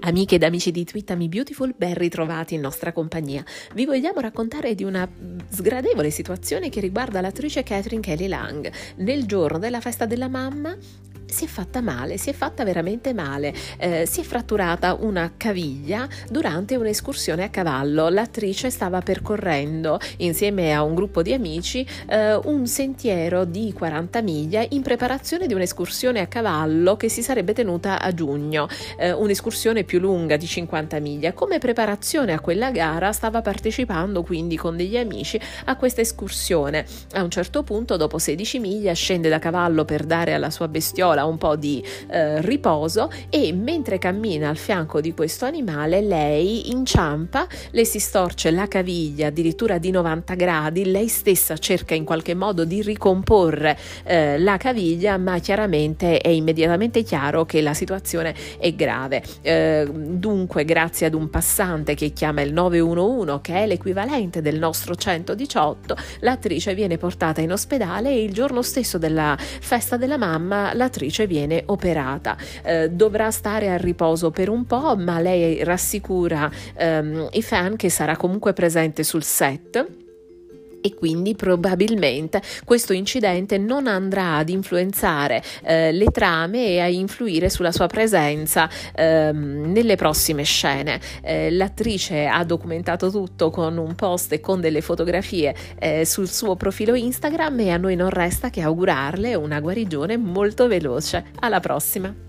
Amiche ed amici di Twittami Beautiful, ben ritrovati in nostra compagnia. Vi vogliamo raccontare di una sgradevole situazione che riguarda l'attrice Catherine Kelly Lang. Nel giorno della festa della mamma si è fatta male, si è fatta veramente male. Eh, si è fratturata una caviglia durante un'escursione a cavallo. L'attrice stava percorrendo insieme a un gruppo di amici eh, un sentiero di 40 miglia in preparazione di un'escursione a cavallo che si sarebbe tenuta a giugno, eh, un'escursione più lunga di 50 miglia. Come preparazione a quella gara stava partecipando quindi con degli amici a questa escursione. A un certo punto, dopo 16 miglia, scende da cavallo per dare alla sua bestiola regola un po' di eh, riposo e mentre cammina al fianco di questo animale lei inciampa, le si storce la caviglia addirittura di 90 gradi, lei stessa cerca in qualche modo di ricomporre eh, la caviglia ma chiaramente è immediatamente chiaro che la situazione è grave. Eh, dunque grazie ad un passante che chiama il 911 che è l'equivalente del nostro 118 l'attrice viene portata in ospedale e il giorno stesso della festa della mamma l'attrice lavoratrice viene operata. Eh, dovrà stare a riposo per un po', ma lei rassicura ehm, i fan che sarà comunque presente sul set e quindi probabilmente questo incidente non andrà ad influenzare eh, le trame e a influire sulla sua presenza ehm, nelle prossime scene. Eh, l'attrice ha documentato tutto con un post e con delle fotografie eh, sul suo profilo Instagram e a noi non resta che augurarle una guarigione molto veloce. Alla prossima!